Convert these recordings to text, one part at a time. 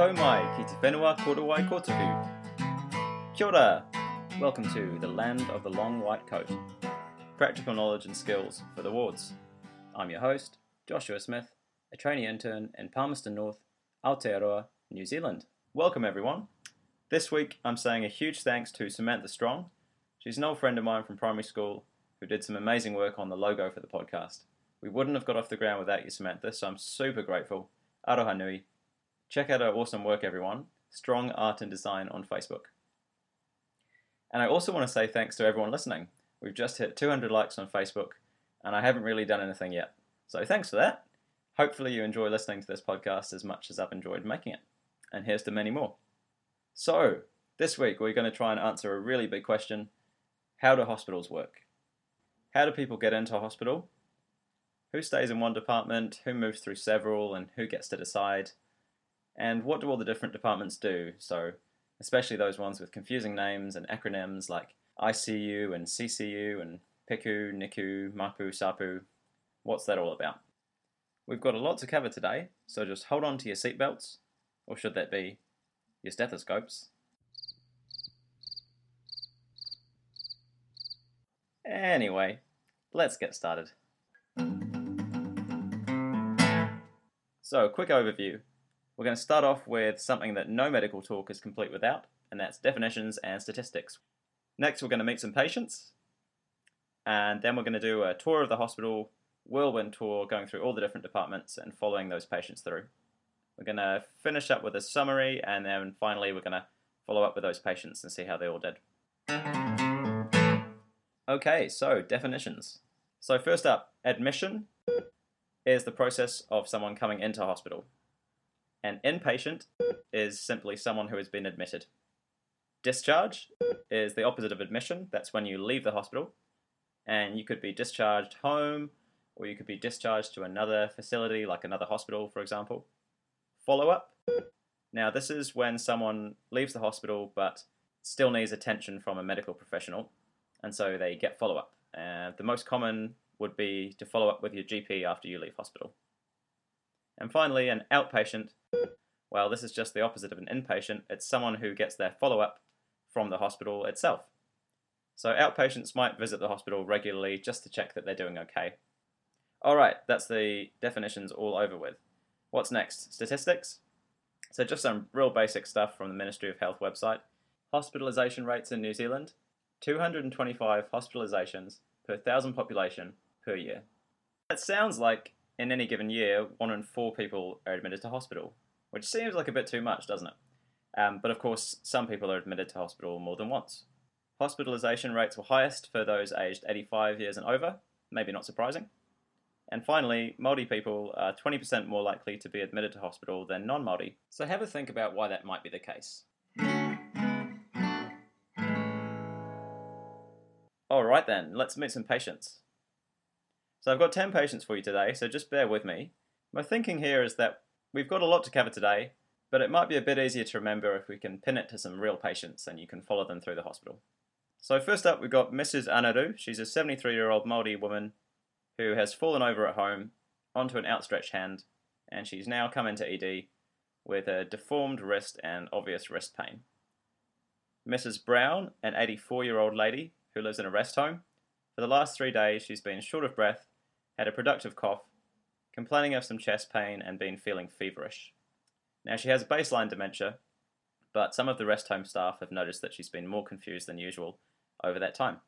Tau mai ki te whenua korowai kotopu. Kia ora! Welcome to the land of the long white coat. Practical knowledge and skills for the wards. I'm your host, Joshua Smith, a trainee intern in Palmerston North, Aotearoa, New Zealand. Welcome everyone. This week I'm saying a huge thanks to Samantha Strong. She's an old friend of mine from primary school who did some amazing work on the logo for the podcast. We wouldn't have got off the ground without you, Samantha, so I'm super grateful. Aroha nui. Check out our awesome work, everyone. Strong Art and Design on Facebook. And I also want to say thanks to everyone listening. We've just hit 200 likes on Facebook, and I haven't really done anything yet. So thanks for that. Hopefully, you enjoy listening to this podcast as much as I've enjoyed making it. And here's to many more. So, this week we're going to try and answer a really big question How do hospitals work? How do people get into a hospital? Who stays in one department? Who moves through several? And who gets to decide? And what do all the different departments do? So, especially those ones with confusing names and acronyms like ICU and CCU and PICU, NICU, MAPU, SAPU. What's that all about? We've got a lot to cover today, so just hold on to your seatbelts, or should that be your stethoscopes? Anyway, let's get started. So, quick overview. We're going to start off with something that no medical talk is complete without, and that's definitions and statistics. Next, we're going to meet some patients, and then we're going to do a tour of the hospital, whirlwind tour, going through all the different departments and following those patients through. We're going to finish up with a summary, and then finally, we're going to follow up with those patients and see how they all did. Okay, so definitions. So, first up, admission is the process of someone coming into hospital. An inpatient is simply someone who has been admitted. Discharge is the opposite of admission, that's when you leave the hospital. And you could be discharged home, or you could be discharged to another facility, like another hospital, for example. Follow up. Now, this is when someone leaves the hospital but still needs attention from a medical professional, and so they get follow up. Uh, the most common would be to follow up with your GP after you leave hospital. And finally, an outpatient. Well, this is just the opposite of an inpatient. It's someone who gets their follow up from the hospital itself. So, outpatients might visit the hospital regularly just to check that they're doing okay. Alright, that's the definitions all over with. What's next? Statistics? So, just some real basic stuff from the Ministry of Health website. Hospitalisation rates in New Zealand 225 hospitalisations per thousand population per year. That sounds like in any given year, one in four people are admitted to hospital, which seems like a bit too much, doesn't it? Um, but of course, some people are admitted to hospital more than once. Hospitalisation rates were highest for those aged 85 years and over, maybe not surprising. And finally, Māori people are 20% more likely to be admitted to hospital than non Māori. So have a think about why that might be the case. Alright then, let's meet some patients. So I've got 10 patients for you today, so just bear with me. My thinking here is that we've got a lot to cover today, but it might be a bit easier to remember if we can pin it to some real patients and you can follow them through the hospital. So first up we've got Mrs. Anaru. She's a 73 year old Māori woman who has fallen over at home onto an outstretched hand and she's now come into ED with a deformed wrist and obvious wrist pain. Mrs. Brown, an 84 year old lady who lives in a rest home. For the last three days, she's been short of breath, had a productive cough, complaining of some chest pain, and been feeling feverish. Now, she has baseline dementia, but some of the rest home staff have noticed that she's been more confused than usual over that time.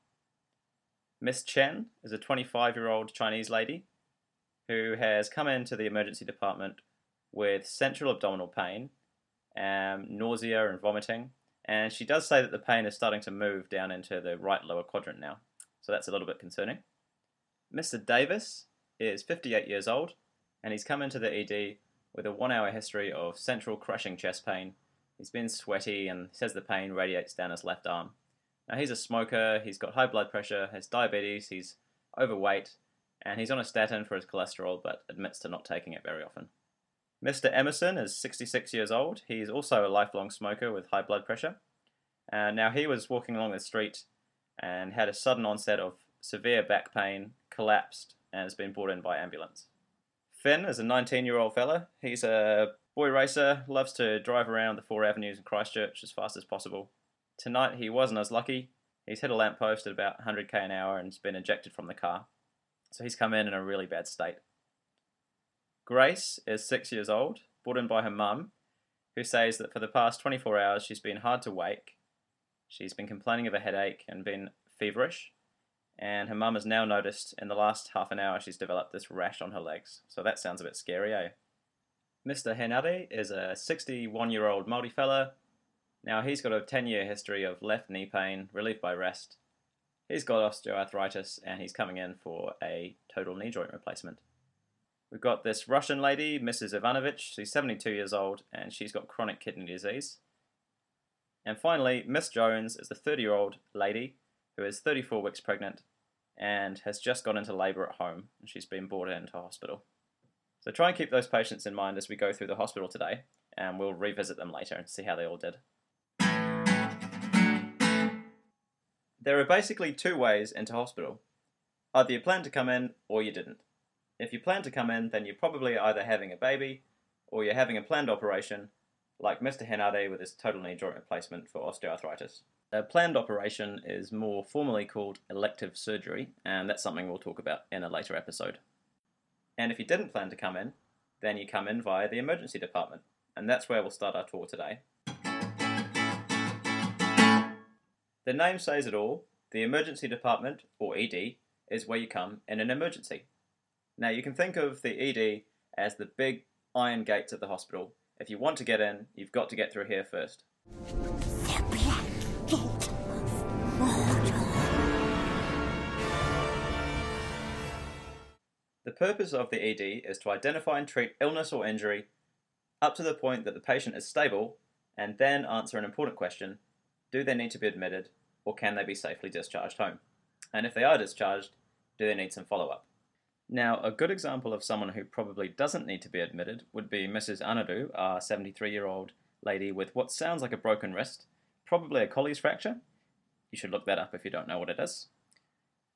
Miss Chen is a 25 year old Chinese lady who has come into the emergency department with central abdominal pain, um, nausea, and vomiting, and she does say that the pain is starting to move down into the right lower quadrant now. So that's a little bit concerning. Mr. Davis is 58 years old and he's come into the ED with a one hour history of central crushing chest pain. He's been sweaty and says the pain radiates down his left arm. Now he's a smoker, he's got high blood pressure, has diabetes, he's overweight, and he's on a statin for his cholesterol but admits to not taking it very often. Mr. Emerson is 66 years old. He's also a lifelong smoker with high blood pressure. Uh, now, he was walking along the street and had a sudden onset of severe back pain, collapsed, and has been brought in by ambulance. Finn is a 19 year old fella. He's a Boy racer, loves to drive around the four avenues in Christchurch as fast as possible. Tonight he wasn't as lucky. He's hit a lamppost at about 100k an hour and has been ejected from the car. So he's come in in a really bad state. Grace is six years old, brought in by her mum, who says that for the past 24 hours she's been hard to wake. She's been complaining of a headache and been feverish, and her mum has now noticed in the last half an hour she's developed this rash on her legs. So that sounds a bit scary, eh? Mr. Henare is a 61 year old Māori fella. Now he's got a 10 year history of left knee pain relieved by rest. He's got osteoarthritis and he's coming in for a total knee joint replacement. We've got this Russian lady, Mrs. Ivanovich. She's 72 years old and she's got chronic kidney disease. And finally, Miss Jones is the 30 year old lady who is 34 weeks pregnant and has just gone into labour at home and she's been brought into hospital. So try and keep those patients in mind as we go through the hospital today and we'll revisit them later and see how they all did. There are basically two ways into hospital. Either you planned to come in or you didn't. If you plan to come in, then you're probably either having a baby or you're having a planned operation, like Mr. Henare with his total knee joint replacement for osteoarthritis. A planned operation is more formally called elective surgery, and that's something we'll talk about in a later episode. And if you didn't plan to come in, then you come in via the emergency department, and that's where we'll start our tour today. The name says it all. The emergency department, or ED, is where you come in an emergency. Now you can think of the ED as the big iron gates of the hospital. If you want to get in, you've got to get through here first. The purpose of the ED is to identify and treat illness or injury up to the point that the patient is stable and then answer an important question do they need to be admitted or can they be safely discharged home? And if they are discharged, do they need some follow up? Now, a good example of someone who probably doesn't need to be admitted would be Mrs. Anaru, our 73 year old lady with what sounds like a broken wrist, probably a Colles fracture. You should look that up if you don't know what it is.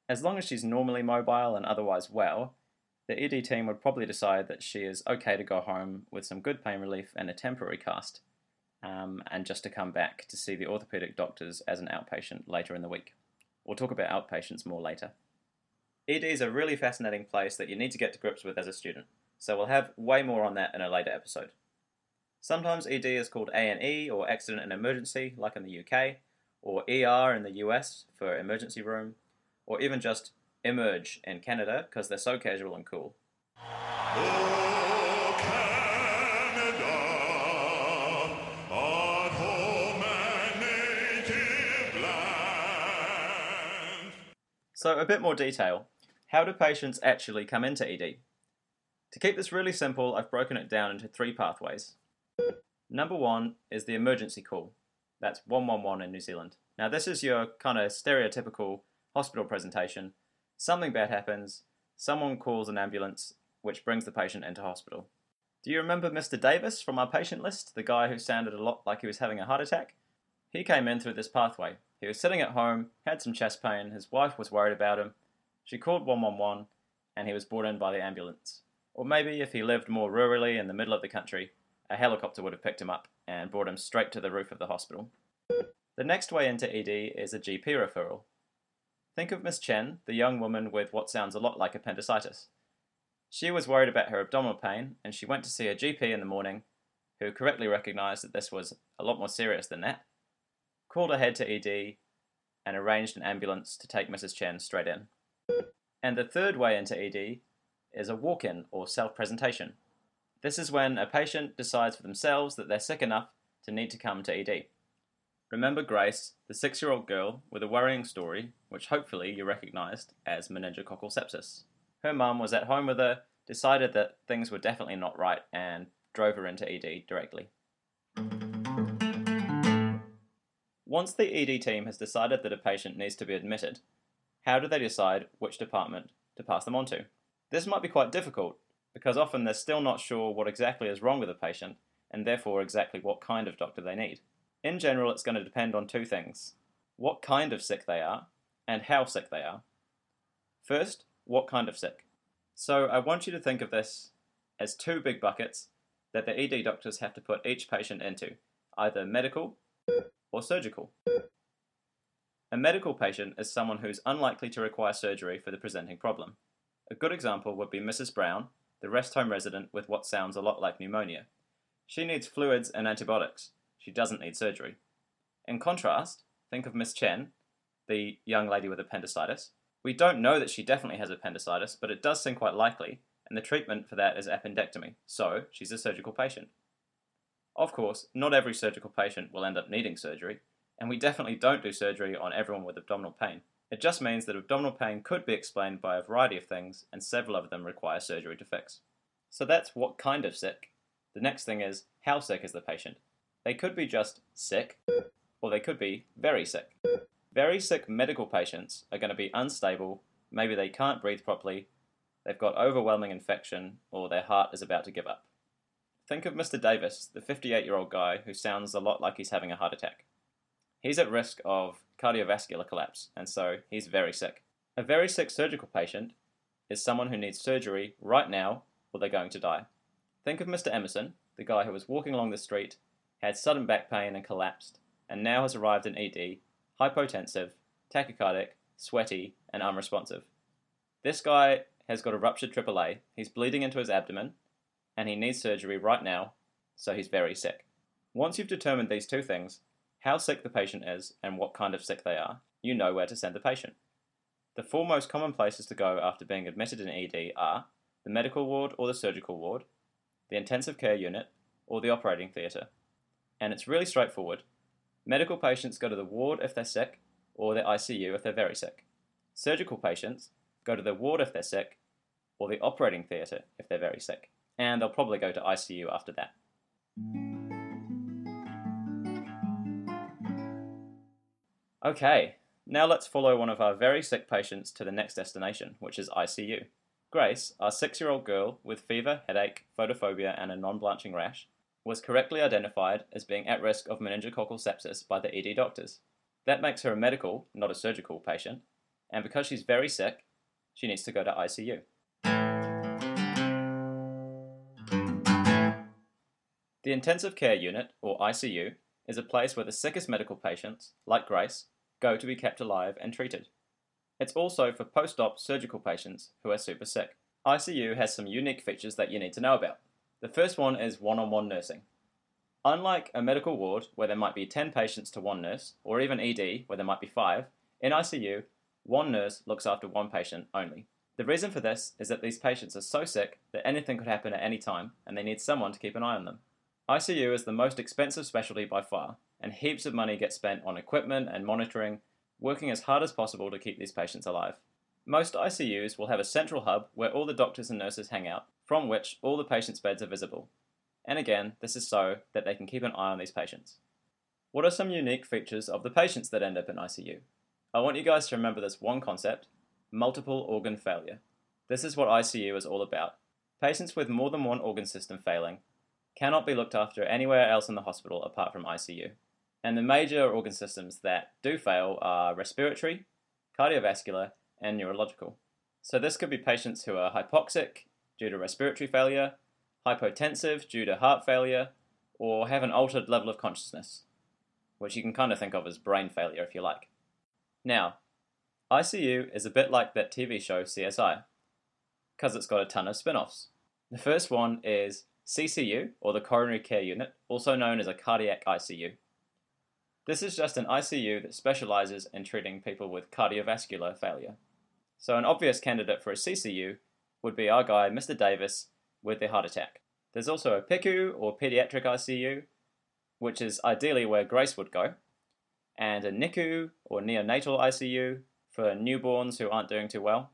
As long as she's normally mobile and otherwise well, the ED team would probably decide that she is okay to go home with some good pain relief and a temporary cast, um, and just to come back to see the orthopedic doctors as an outpatient later in the week. We'll talk about outpatients more later. ED is a really fascinating place that you need to get to grips with as a student, so we'll have way more on that in a later episode. Sometimes ED is called A&E or Accident and Emergency, like in the UK, or ER in the US for emergency room, or even just Emerge in Canada because they're so casual and cool. Oh, Canada, our home and native land. So, a bit more detail. How do patients actually come into ED? To keep this really simple, I've broken it down into three pathways. Number one is the emergency call. That's 111 in New Zealand. Now, this is your kind of stereotypical hospital presentation. Something bad happens, someone calls an ambulance, which brings the patient into hospital. Do you remember Mr. Davis from our patient list, the guy who sounded a lot like he was having a heart attack? He came in through this pathway. He was sitting at home, had some chest pain, his wife was worried about him. She called 111 and he was brought in by the ambulance. Or maybe if he lived more rurally in the middle of the country, a helicopter would have picked him up and brought him straight to the roof of the hospital. The next way into ED is a GP referral. Think of Miss Chen, the young woman with what sounds a lot like appendicitis. She was worried about her abdominal pain and she went to see a GP in the morning, who correctly recognized that this was a lot more serious than that, called ahead to ED, and arranged an ambulance to take Mrs. Chen straight in. And the third way into ED is a walk in or self presentation. This is when a patient decides for themselves that they're sick enough to need to come to ED. Remember Grace, the six year old girl with a worrying story, which hopefully you recognised as meningococcal sepsis. Her mum was at home with her, decided that things were definitely not right, and drove her into ED directly. Once the ED team has decided that a patient needs to be admitted, how do they decide which department to pass them on to? This might be quite difficult because often they're still not sure what exactly is wrong with the patient and therefore exactly what kind of doctor they need. In general, it's going to depend on two things what kind of sick they are and how sick they are. First, what kind of sick? So I want you to think of this as two big buckets that the ED doctors have to put each patient into, either medical or surgical. A medical patient is someone who's unlikely to require surgery for the presenting problem. A good example would be Mrs. Brown, the rest home resident with what sounds a lot like pneumonia. She needs fluids and antibiotics. She doesn't need surgery. In contrast, think of Miss Chen, the young lady with appendicitis. We don't know that she definitely has appendicitis, but it does seem quite likely, and the treatment for that is appendectomy, so she's a surgical patient. Of course, not every surgical patient will end up needing surgery, and we definitely don't do surgery on everyone with abdominal pain. It just means that abdominal pain could be explained by a variety of things, and several of them require surgery to fix. So that's what kind of sick. The next thing is how sick is the patient? They could be just sick, or they could be very sick. Very sick medical patients are going to be unstable, maybe they can't breathe properly, they've got overwhelming infection, or their heart is about to give up. Think of Mr. Davis, the 58 year old guy who sounds a lot like he's having a heart attack. He's at risk of cardiovascular collapse, and so he's very sick. A very sick surgical patient is someone who needs surgery right now or they're going to die. Think of Mr. Emerson, the guy who was walking along the street, had sudden back pain and collapsed, and now has arrived in ED, hypotensive, tachycardic, sweaty, and unresponsive. This guy has got a ruptured AAA, he's bleeding into his abdomen, and he needs surgery right now, so he's very sick. Once you've determined these two things, how sick the patient is and what kind of sick they are, you know where to send the patient. The four most common places to go after being admitted in ED are the medical ward or the surgical ward, the intensive care unit, or the operating theatre. And it's really straightforward. Medical patients go to the ward if they're sick, or the ICU if they're very sick. Surgical patients go to the ward if they're sick, or the operating theatre if they're very sick. And they'll probably go to ICU after that. Okay, now let's follow one of our very sick patients to the next destination, which is ICU. Grace, our six year old girl with fever, headache, photophobia, and a non blanching rash, was correctly identified as being at risk of meningococcal sepsis by the ED doctors. That makes her a medical, not a surgical patient, and because she's very sick, she needs to go to ICU. The intensive care unit, or ICU, is a place where the sickest medical patients, like Grace, go to be kept alive and treated. It's also for post op surgical patients who are super sick. ICU has some unique features that you need to know about. The first one is one on one nursing. Unlike a medical ward where there might be 10 patients to one nurse, or even ED where there might be 5, in ICU, one nurse looks after one patient only. The reason for this is that these patients are so sick that anything could happen at any time, and they need someone to keep an eye on them. ICU is the most expensive specialty by far, and heaps of money gets spent on equipment and monitoring, working as hard as possible to keep these patients alive. Most ICUs will have a central hub where all the doctors and nurses hang out, from which all the patients' beds are visible. And again, this is so that they can keep an eye on these patients. What are some unique features of the patients that end up in ICU? I want you guys to remember this one concept multiple organ failure. This is what ICU is all about. Patients with more than one organ system failing cannot be looked after anywhere else in the hospital apart from ICU. And the major organ systems that do fail are respiratory, cardiovascular, and neurological. So this could be patients who are hypoxic due to respiratory failure, hypotensive due to heart failure, or have an altered level of consciousness, which you can kind of think of as brain failure if you like. Now, ICU is a bit like that TV show CSI, because it's got a ton of spin offs. The first one is CCU, or the Coronary Care Unit, also known as a cardiac ICU. This is just an ICU that specializes in treating people with cardiovascular failure. So, an obvious candidate for a CCU would be our guy, Mr. Davis, with the heart attack. There's also a PICU, or pediatric ICU, which is ideally where Grace would go, and a NICU, or neonatal ICU, for newborns who aren't doing too well.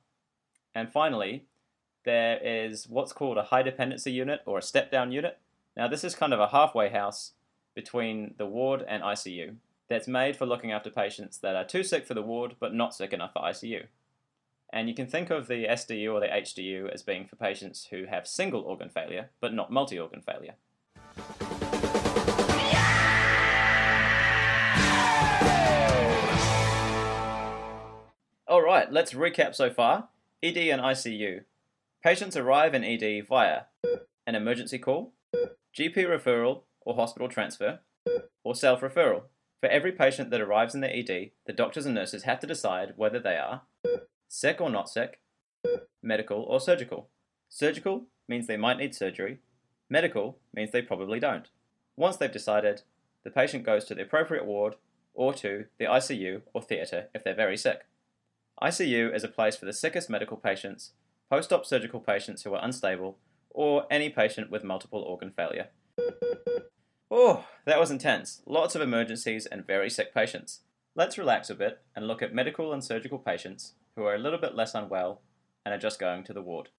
And finally, there is what's called a high dependency unit or a step down unit. Now, this is kind of a halfway house between the ward and ICU that's made for looking after patients that are too sick for the ward but not sick enough for ICU. And you can think of the SDU or the HDU as being for patients who have single organ failure but not multi organ failure. Alright, let's recap so far. ED and ICU. Patients arrive in ED via an emergency call, GP referral or hospital transfer, or self referral. For every patient that arrives in the ED, the doctors and nurses have to decide whether they are sick or not sick, medical or surgical. Surgical means they might need surgery, medical means they probably don't. Once they've decided, the patient goes to the appropriate ward or to the ICU or theatre if they're very sick. ICU is a place for the sickest medical patients, post op surgical patients who are unstable, or any patient with multiple organ failure. Oh, that was intense. Lots of emergencies and very sick patients. Let's relax a bit and look at medical and surgical patients who are a little bit less unwell and are just going to the ward.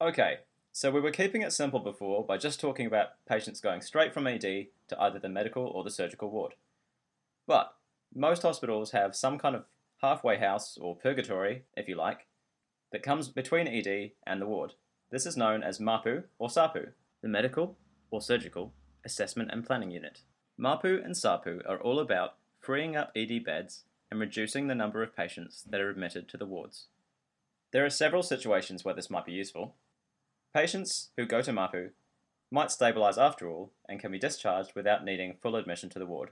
Okay, so we were keeping it simple before by just talking about patients going straight from ED to either the medical or the surgical ward. But most hospitals have some kind of halfway house, or purgatory, if you like, that comes between ED and the ward. This is known as MAPU or SAPU, the Medical or Surgical Assessment and Planning Unit. MAPU and SAPU are all about freeing up ED beds and reducing the number of patients that are admitted to the wards. There are several situations where this might be useful. Patients who go to MAPU might stabilise after all and can be discharged without needing full admission to the ward.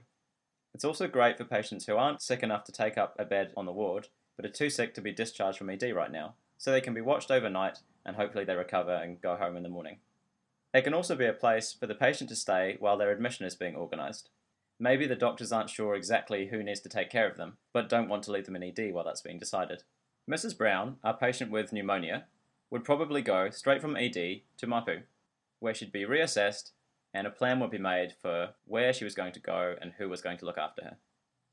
It's also great for patients who aren't sick enough to take up a bed on the ward, but are too sick to be discharged from ED right now, so they can be watched overnight and hopefully they recover and go home in the morning. It can also be a place for the patient to stay while their admission is being organised. Maybe the doctors aren't sure exactly who needs to take care of them, but don't want to leave them in ED while that's being decided. Mrs. Brown, our patient with pneumonia, would probably go straight from ED to MAPU, where she'd be reassessed and a plan would be made for where she was going to go and who was going to look after her.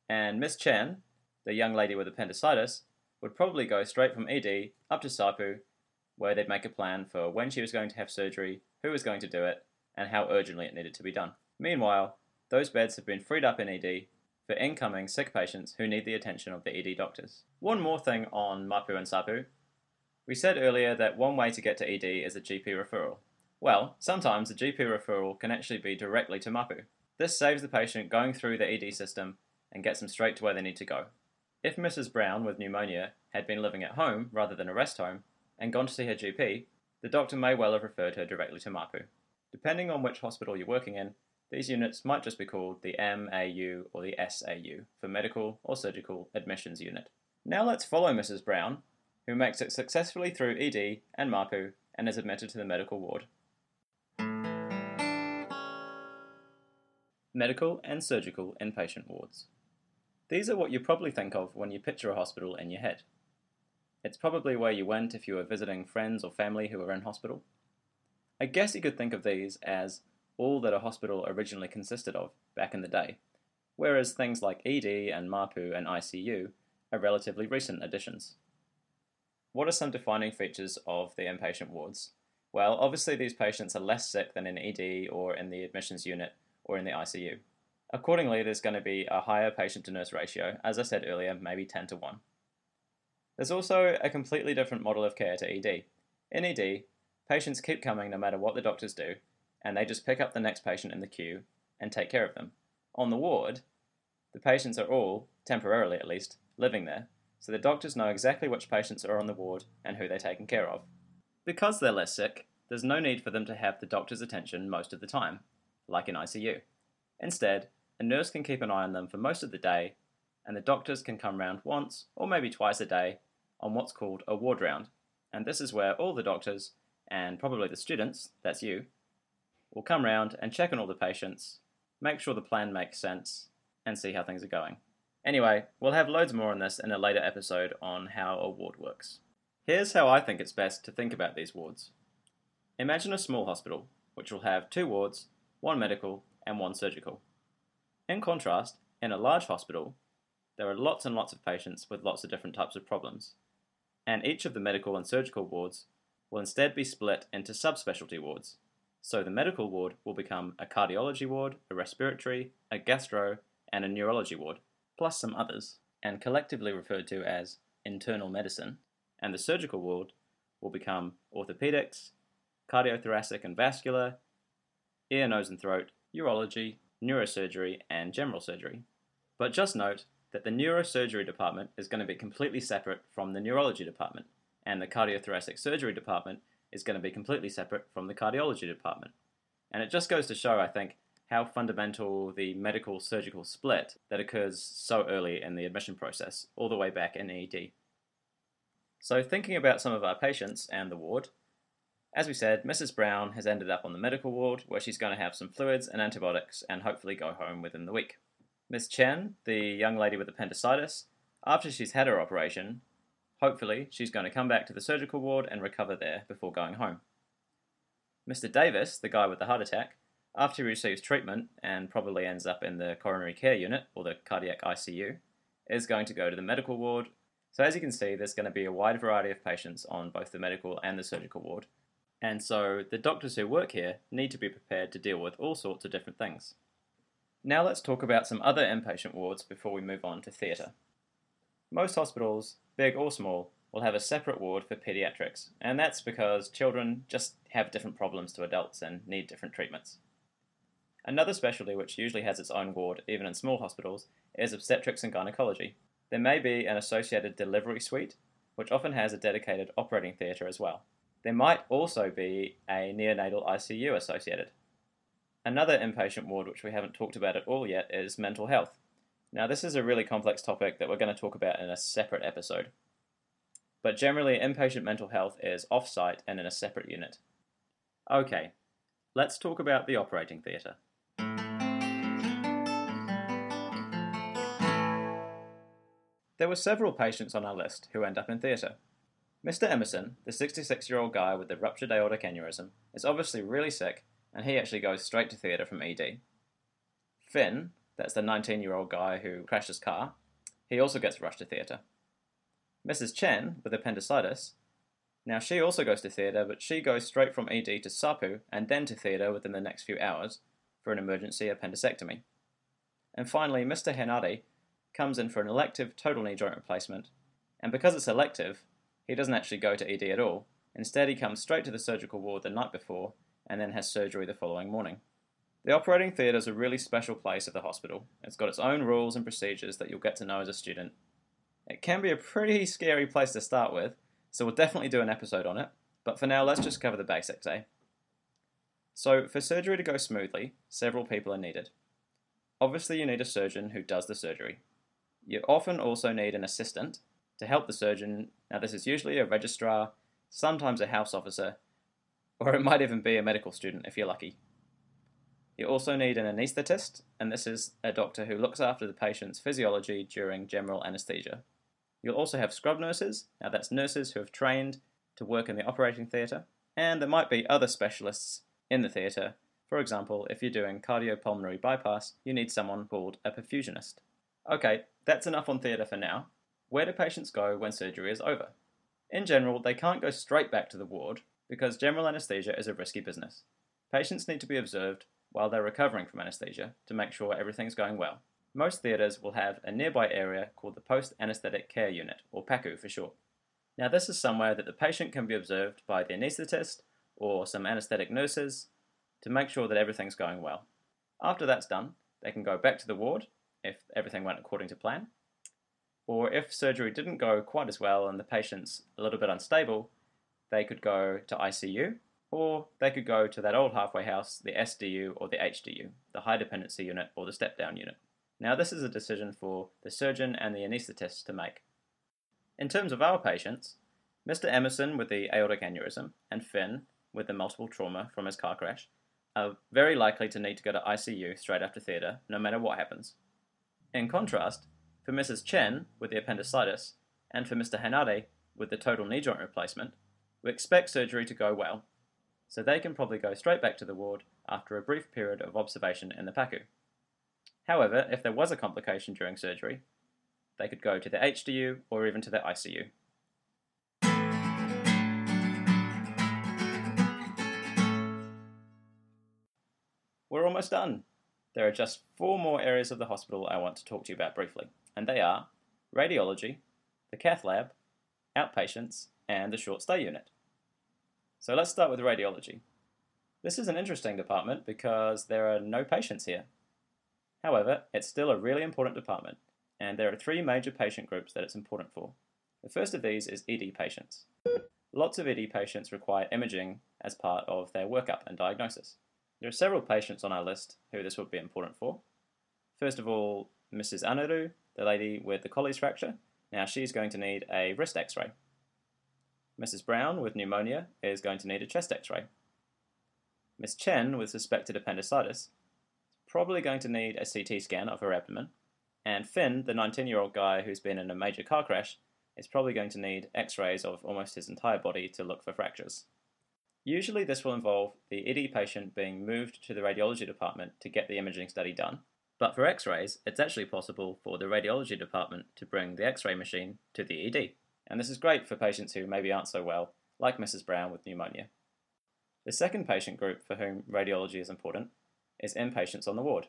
And Miss Chen, the young lady with appendicitis, would probably go straight from ED up to SAPU, where they'd make a plan for when she was going to have surgery, who was going to do it, and how urgently it needed to be done. Meanwhile, those beds have been freed up in ED for incoming sick patients who need the attention of the ED doctors. One more thing on MAPU and SAPU. We said earlier that one way to get to ED is a GP referral. Well, sometimes the GP referral can actually be directly to MAPU. This saves the patient going through the ED system and gets them straight to where they need to go. If Mrs. Brown with pneumonia had been living at home rather than a rest home and gone to see her GP, the doctor may well have referred her directly to MAPU. Depending on which hospital you're working in, these units might just be called the MAU or the SAU for Medical or Surgical Admissions Unit. Now let's follow Mrs. Brown, who makes it successfully through ED and MAPU and is admitted to the medical ward. Medical and surgical inpatient wards. These are what you probably think of when you picture a hospital in your head. It's probably where you went if you were visiting friends or family who were in hospital. I guess you could think of these as all that a hospital originally consisted of back in the day, whereas things like ED and MAPU and ICU are relatively recent additions. What are some defining features of the inpatient wards? Well, obviously, these patients are less sick than in ED or in the admissions unit or in the ICU. Accordingly, there's going to be a higher patient to nurse ratio, as I said earlier, maybe 10 to 1. There's also a completely different model of care to ED. In ED, patients keep coming no matter what the doctors do, and they just pick up the next patient in the queue and take care of them. On the ward, the patients are all, temporarily at least, living there, so the doctors know exactly which patients are on the ward and who they're taking care of. Because they're less sick, there's no need for them to have the doctor's attention most of the time, like in ICU. Instead, a nurse can keep an eye on them for most of the day, and the doctors can come round once or maybe twice a day on what's called a ward round. And this is where all the doctors, and probably the students, that's you, will come round and check on all the patients, make sure the plan makes sense, and see how things are going. Anyway, we'll have loads more on this in a later episode on how a ward works. Here's how I think it's best to think about these wards. Imagine a small hospital, which will have two wards, one medical and one surgical. In contrast, in a large hospital, there are lots and lots of patients with lots of different types of problems, and each of the medical and surgical wards will instead be split into subspecialty wards. So the medical ward will become a cardiology ward, a respiratory, a gastro, and a neurology ward, plus some others, and collectively referred to as internal medicine. And the surgical ward will become orthopedics, cardiothoracic and vascular, ear, nose, and throat, urology, neurosurgery, and general surgery. But just note that the neurosurgery department is going to be completely separate from the neurology department, and the cardiothoracic surgery department is going to be completely separate from the cardiology department. And it just goes to show, I think, how fundamental the medical surgical split that occurs so early in the admission process, all the way back in ED. So, thinking about some of our patients and the ward, as we said, Mrs. Brown has ended up on the medical ward where she's going to have some fluids and antibiotics and hopefully go home within the week. Miss Chen, the young lady with appendicitis, after she's had her operation, hopefully she's going to come back to the surgical ward and recover there before going home. Mr. Davis, the guy with the heart attack, after he receives treatment and probably ends up in the coronary care unit or the cardiac ICU, is going to go to the medical ward. So, as you can see, there's going to be a wide variety of patients on both the medical and the surgical ward. And so, the doctors who work here need to be prepared to deal with all sorts of different things. Now, let's talk about some other inpatient wards before we move on to theatre. Most hospitals, big or small, will have a separate ward for pediatrics, and that's because children just have different problems to adults and need different treatments. Another specialty which usually has its own ward, even in small hospitals, is obstetrics and gynecology. There may be an associated delivery suite, which often has a dedicated operating theatre as well. There might also be a neonatal ICU associated. Another inpatient ward which we haven't talked about at all yet is mental health. Now, this is a really complex topic that we're going to talk about in a separate episode. But generally, inpatient mental health is off site and in a separate unit. Okay, let's talk about the operating theatre. There were several patients on our list who end up in theatre. Mr. Emerson, the 66 year old guy with the ruptured aortic aneurysm, is obviously really sick and he actually goes straight to theatre from ED. Finn, that's the 19 year old guy who crashed his car, he also gets rushed to theatre. Mrs. Chen, with appendicitis, now she also goes to theatre, but she goes straight from ED to SAPU and then to theatre within the next few hours for an emergency appendicectomy. And finally, Mr. Henare comes in for an elective total knee joint replacement, and because it's elective, he doesn't actually go to ED at all. Instead, he comes straight to the surgical ward the night before and then has surgery the following morning. The operating theatre is a really special place at the hospital. It's got its own rules and procedures that you'll get to know as a student. It can be a pretty scary place to start with, so we'll definitely do an episode on it, but for now, let's just cover the basics, eh? So, for surgery to go smoothly, several people are needed. Obviously, you need a surgeon who does the surgery. You often also need an assistant to help the surgeon. Now, this is usually a registrar, sometimes a house officer, or it might even be a medical student if you're lucky. You also need an anaesthetist, and this is a doctor who looks after the patient's physiology during general anesthesia. You'll also have scrub nurses, now that's nurses who have trained to work in the operating theatre, and there might be other specialists in the theatre. For example, if you're doing cardiopulmonary bypass, you need someone called a perfusionist. Okay, that's enough on theatre for now. Where do patients go when surgery is over? In general, they can't go straight back to the ward because general anaesthesia is a risky business. Patients need to be observed while they're recovering from anaesthesia to make sure everything's going well. Most theatres will have a nearby area called the Post Anaesthetic Care Unit, or PACU for short. Now, this is somewhere that the patient can be observed by the anaesthetist or some anaesthetic nurses to make sure that everything's going well. After that's done, they can go back to the ward if everything went according to plan, or if surgery didn't go quite as well and the patient's a little bit unstable, they could go to ICU or they could go to that old halfway house, the SDU or the HDU, the high dependency unit or the step down unit. Now, this is a decision for the surgeon and the anaesthetist to make. In terms of our patients, Mr. Emerson with the aortic aneurysm and Finn with the multiple trauma from his car crash are very likely to need to go to ICU straight after theatre, no matter what happens. In contrast, for Mrs. Chen with the appendicitis and for Mr. Henare with the total knee joint replacement, we expect surgery to go well, so they can probably go straight back to the ward after a brief period of observation in the PACU. However, if there was a complication during surgery, they could go to the HDU or even to the ICU. We're almost done. There are just four more areas of the hospital I want to talk to you about briefly, and they are radiology, the cath lab, outpatients, and the short stay unit. So let's start with radiology. This is an interesting department because there are no patients here. However, it's still a really important department, And there are three major patient groups that it's important for. The first of these is ED patients. Lots of ED patients require imaging as part of their workup and diagnosis. There are several patients on our list who this would be important for. First of all, Mrs. Anaru, the lady with the Colles fracture. Now she's going to need a wrist x ray. Mrs. Brown with pneumonia is going to need a chest x ray. Miss Chen with suspected appendicitis is probably going to need a CT scan of her abdomen. And Finn, the 19 year old guy who's been in a major car crash, is probably going to need x rays of almost his entire body to look for fractures. Usually, this will involve the ED patient being moved to the radiology department to get the imaging study done. But for x rays, it's actually possible for the radiology department to bring the x ray machine to the ED. And this is great for patients who maybe aren't so well, like Mrs. Brown with pneumonia. The second patient group for whom radiology is important is inpatients on the ward.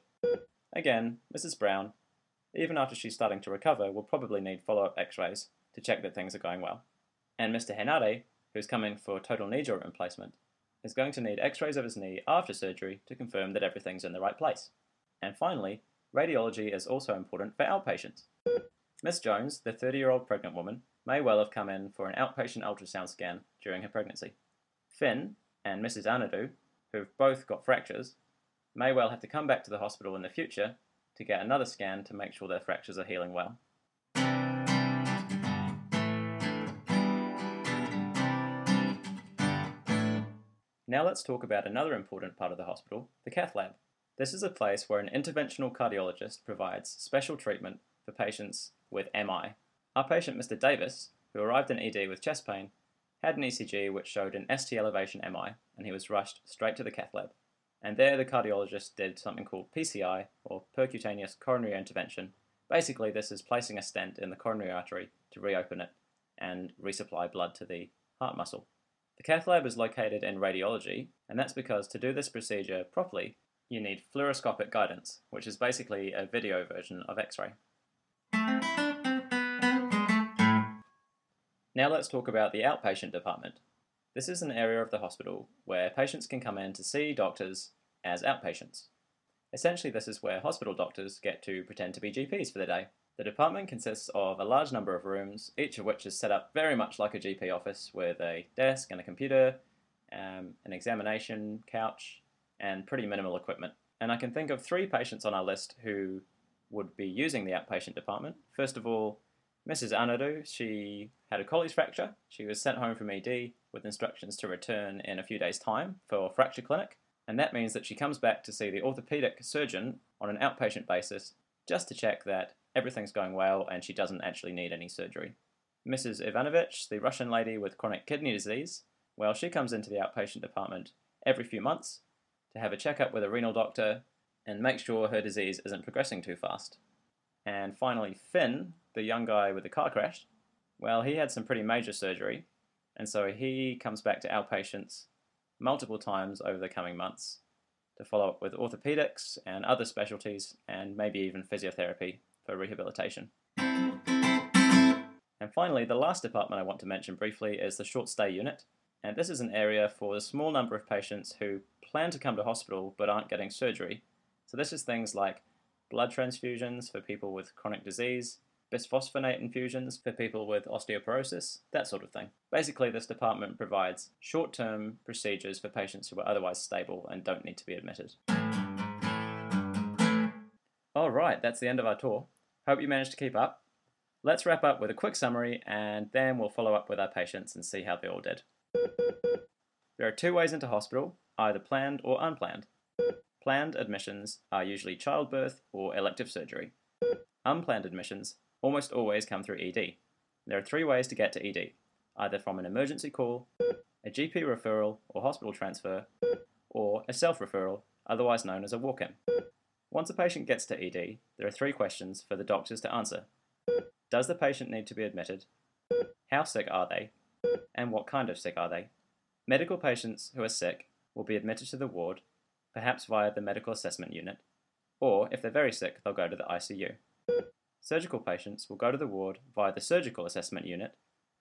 Again, Mrs. Brown, even after she's starting to recover, will probably need follow up x rays to check that things are going well. And Mr. Henare, who's coming for total knee joint replacement, is going to need x rays of his knee after surgery to confirm that everything's in the right place. And finally, radiology is also important for outpatients. Miss Jones, the 30 year old pregnant woman, may well have come in for an outpatient ultrasound scan during her pregnancy. Finn and Mrs. Anaru, who've both got fractures, may well have to come back to the hospital in the future to get another scan to make sure their fractures are healing well. Now let's talk about another important part of the hospital, the cath lab. This is a place where an interventional cardiologist provides special treatment for patients with MI. Our patient, Mr. Davis, who arrived in ED with chest pain, had an ECG which showed an ST elevation MI, and he was rushed straight to the cath lab. And there, the cardiologist did something called PCI, or percutaneous coronary intervention. Basically, this is placing a stent in the coronary artery to reopen it and resupply blood to the heart muscle. The cath lab is located in radiology, and that's because to do this procedure properly, you need fluoroscopic guidance, which is basically a video version of X ray. Now let's talk about the outpatient department. This is an area of the hospital where patients can come in to see doctors as outpatients. Essentially, this is where hospital doctors get to pretend to be GPs for the day. The department consists of a large number of rooms, each of which is set up very much like a GP office with a desk and a computer, um, an examination couch, and pretty minimal equipment. And I can think of three patients on our list who would be using the outpatient department. First of all, Mrs. Anaru, she had a Colles fracture. She was sent home from ED with instructions to return in a few days' time for fracture clinic. And that means that she comes back to see the orthopedic surgeon on an outpatient basis just to check that everything's going well and she doesn't actually need any surgery. Mrs. Ivanovich, the Russian lady with chronic kidney disease, well, she comes into the outpatient department every few months to have a checkup with a renal doctor and make sure her disease isn't progressing too fast. And finally, Finn, the young guy with the car crash, well, he had some pretty major surgery, and so he comes back to outpatients multiple times over the coming months to follow up with orthopedics and other specialties and maybe even physiotherapy for rehabilitation. And finally, the last department I want to mention briefly is the short stay unit. And this is an area for the small number of patients who plan to come to hospital but aren't getting surgery. So, this is things like blood transfusions for people with chronic disease, bisphosphonate infusions for people with osteoporosis, that sort of thing. Basically, this department provides short term procedures for patients who are otherwise stable and don't need to be admitted. Alright, that's the end of our tour. Hope you managed to keep up. Let's wrap up with a quick summary and then we'll follow up with our patients and see how they all did. There are two ways into hospital, either planned or unplanned. Planned admissions are usually childbirth or elective surgery. Unplanned admissions almost always come through ED. There are three ways to get to ED either from an emergency call, a GP referral or hospital transfer, or a self referral, otherwise known as a walk in. Once a patient gets to ED, there are three questions for the doctors to answer Does the patient need to be admitted? How sick are they? And what kind of sick are they? Medical patients who are sick will be admitted to the ward, perhaps via the medical assessment unit, or if they're very sick, they'll go to the ICU. Surgical patients will go to the ward via the surgical assessment unit,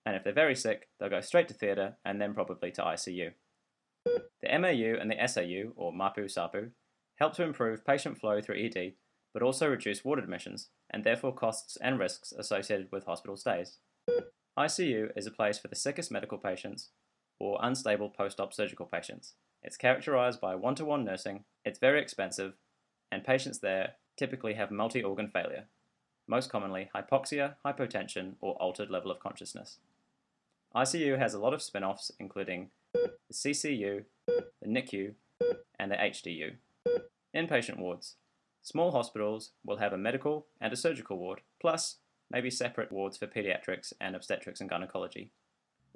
and if they're very sick, they'll go straight to theatre and then probably to ICU. The MAU and the SAU, or MAPU SAPU, help to improve patient flow through ED, but also reduce ward admissions, and therefore costs and risks associated with hospital stays. ICU is a place for the sickest medical patients or unstable post op surgical patients. It's characterized by one to one nursing, it's very expensive, and patients there typically have multi organ failure, most commonly hypoxia, hypotension, or altered level of consciousness. ICU has a lot of spin offs, including the CCU, the NICU, and the HDU. Inpatient wards. Small hospitals will have a medical and a surgical ward, plus maybe separate wards for pediatrics and obstetrics and gynecology.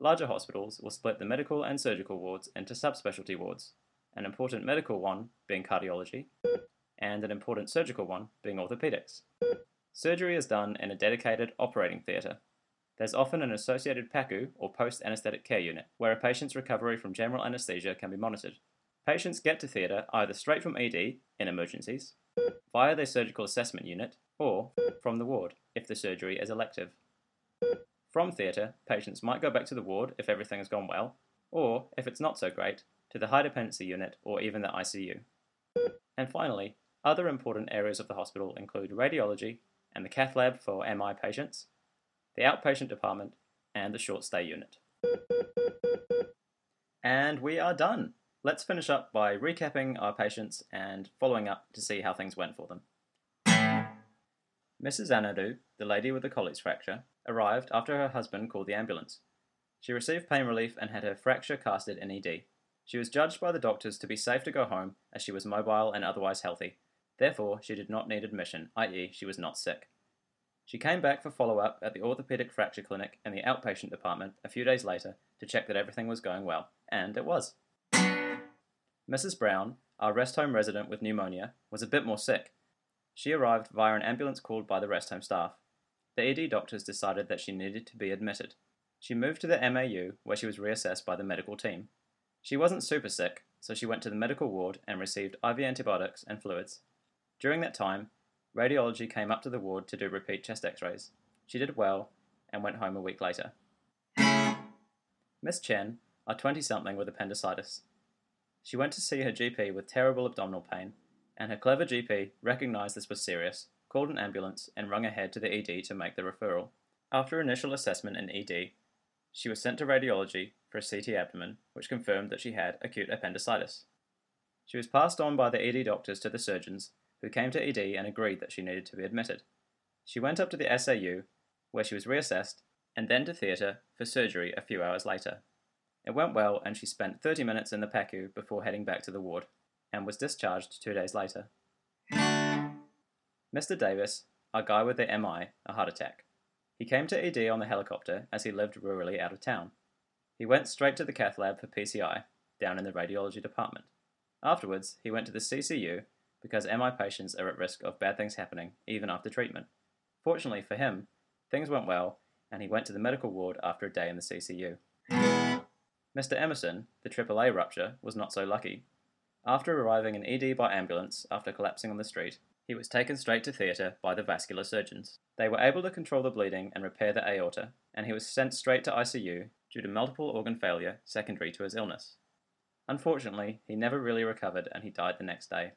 Larger hospitals will split the medical and surgical wards into subspecialty wards, an important medical one being cardiology, and an important surgical one being orthopedics. Surgery is done in a dedicated operating theatre. There's often an associated PACU or post anaesthetic care unit where a patient's recovery from general anaesthesia can be monitored. Patients get to theatre either straight from ED in emergencies, via their surgical assessment unit, or from the ward if the surgery is elective. From theatre, patients might go back to the ward if everything has gone well, or, if it's not so great, to the high dependency unit or even the ICU. And finally, other important areas of the hospital include radiology and the cath lab for MI patients, the outpatient department, and the short stay unit. And we are done. Let's finish up by recapping our patients and following up to see how things went for them. Mrs. Anaru, the lady with the Colles fracture, arrived after her husband called the ambulance. She received pain relief and had her fracture casted in ED. She was judged by the doctors to be safe to go home as she was mobile and otherwise healthy. Therefore, she did not need admission, i.e., she was not sick. She came back for follow up at the orthopedic fracture clinic in the outpatient department a few days later to check that everything was going well, and it was. Mrs. Brown, our rest home resident with pneumonia, was a bit more sick. She arrived via an ambulance called by the rest home staff. The ED doctors decided that she needed to be admitted. She moved to the MAU, where she was reassessed by the medical team. She wasn't super sick, so she went to the medical ward and received IV antibiotics and fluids. During that time, radiology came up to the ward to do repeat chest x rays. She did well and went home a week later. Miss Chen, a 20 something with appendicitis. She went to see her GP with terrible abdominal pain, and her clever GP recognised this was serious, called an ambulance, and rung ahead to the ED to make the referral. After initial assessment in ED, she was sent to radiology for a CT abdomen, which confirmed that she had acute appendicitis. She was passed on by the ED doctors to the surgeons, who came to ED and agreed that she needed to be admitted. She went up to the SAU, where she was reassessed, and then to theatre for surgery a few hours later. It went well, and she spent 30 minutes in the PACU before heading back to the ward, and was discharged two days later. Mr. Davis, a guy with the MI, a heart attack. He came to ED on the helicopter as he lived rurally out of town. He went straight to the cath lab for PCI, down in the radiology department. Afterwards, he went to the CCU because MI patients are at risk of bad things happening even after treatment. Fortunately for him, things went well, and he went to the medical ward after a day in the CCU. Mr. Emerson, the AAA rupture, was not so lucky. After arriving in ED by ambulance after collapsing on the street, he was taken straight to theatre by the vascular surgeons. They were able to control the bleeding and repair the aorta, and he was sent straight to ICU due to multiple organ failure secondary to his illness. Unfortunately, he never really recovered and he died the next day.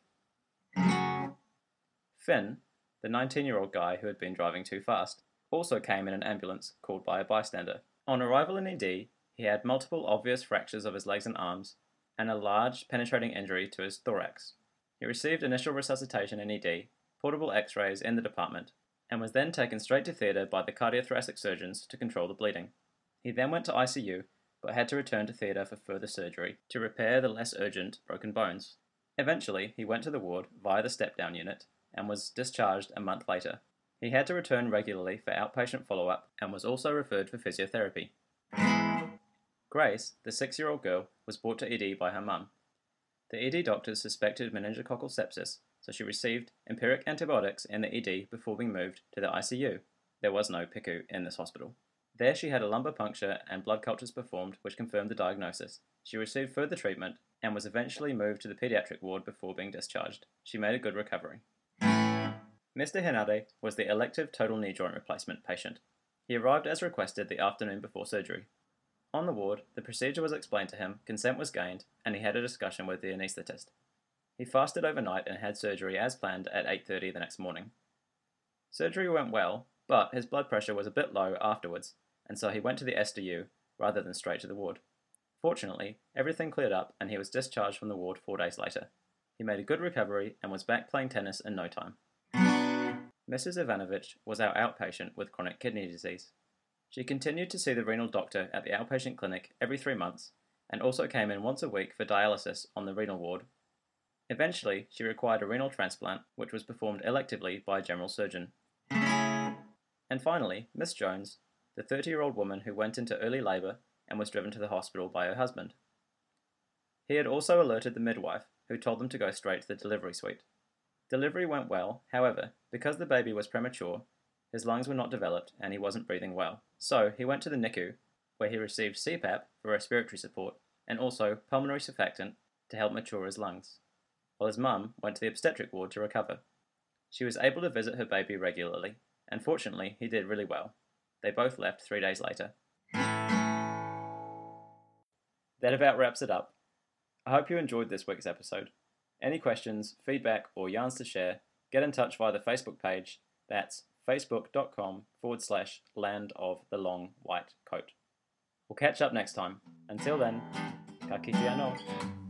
Finn, the 19 year old guy who had been driving too fast, also came in an ambulance called by a bystander. On arrival in ED, he had multiple obvious fractures of his legs and arms, and a large penetrating injury to his thorax. He received initial resuscitation in ED, portable x rays in the department, and was then taken straight to theatre by the cardiothoracic surgeons to control the bleeding. He then went to ICU, but had to return to theatre for further surgery to repair the less urgent broken bones. Eventually, he went to the ward via the step down unit and was discharged a month later. He had to return regularly for outpatient follow up and was also referred for physiotherapy. Grace, the six year old girl, was brought to ED by her mum. The ED doctors suspected meningococcal sepsis, so she received empiric antibiotics in the ED before being moved to the ICU. There was no PICU in this hospital. There she had a lumbar puncture and blood cultures performed which confirmed the diagnosis. She received further treatment and was eventually moved to the pediatric ward before being discharged. She made a good recovery. Mr. Henare was the elective total knee joint replacement patient. He arrived as requested the afternoon before surgery. On the ward, the procedure was explained to him, consent was gained, and he had a discussion with the anaesthetist. He fasted overnight and had surgery as planned at 8:30 the next morning. Surgery went well, but his blood pressure was a bit low afterwards, and so he went to the SDU rather than straight to the ward. Fortunately, everything cleared up and he was discharged from the ward four days later. He made a good recovery and was back playing tennis in no time. Mrs. Ivanovich was our outpatient with chronic kidney disease. She continued to see the renal doctor at the outpatient clinic every three months and also came in once a week for dialysis on the renal ward. Eventually, she required a renal transplant, which was performed electively by a general surgeon. And finally, Miss Jones, the 30 year old woman who went into early labour and was driven to the hospital by her husband. He had also alerted the midwife, who told them to go straight to the delivery suite. Delivery went well, however, because the baby was premature, his lungs were not developed and he wasn't breathing well. So he went to the NICU, where he received CPAP for respiratory support and also pulmonary surfactant to help mature his lungs, while his mum went to the obstetric ward to recover. She was able to visit her baby regularly, and fortunately, he did really well. They both left three days later. That about wraps it up. I hope you enjoyed this week's episode. Any questions, feedback, or yarns to share, get in touch via the Facebook page. That's facebook.com forward slash land of the long white coat. We'll catch up next time. Until then, ka kite anō.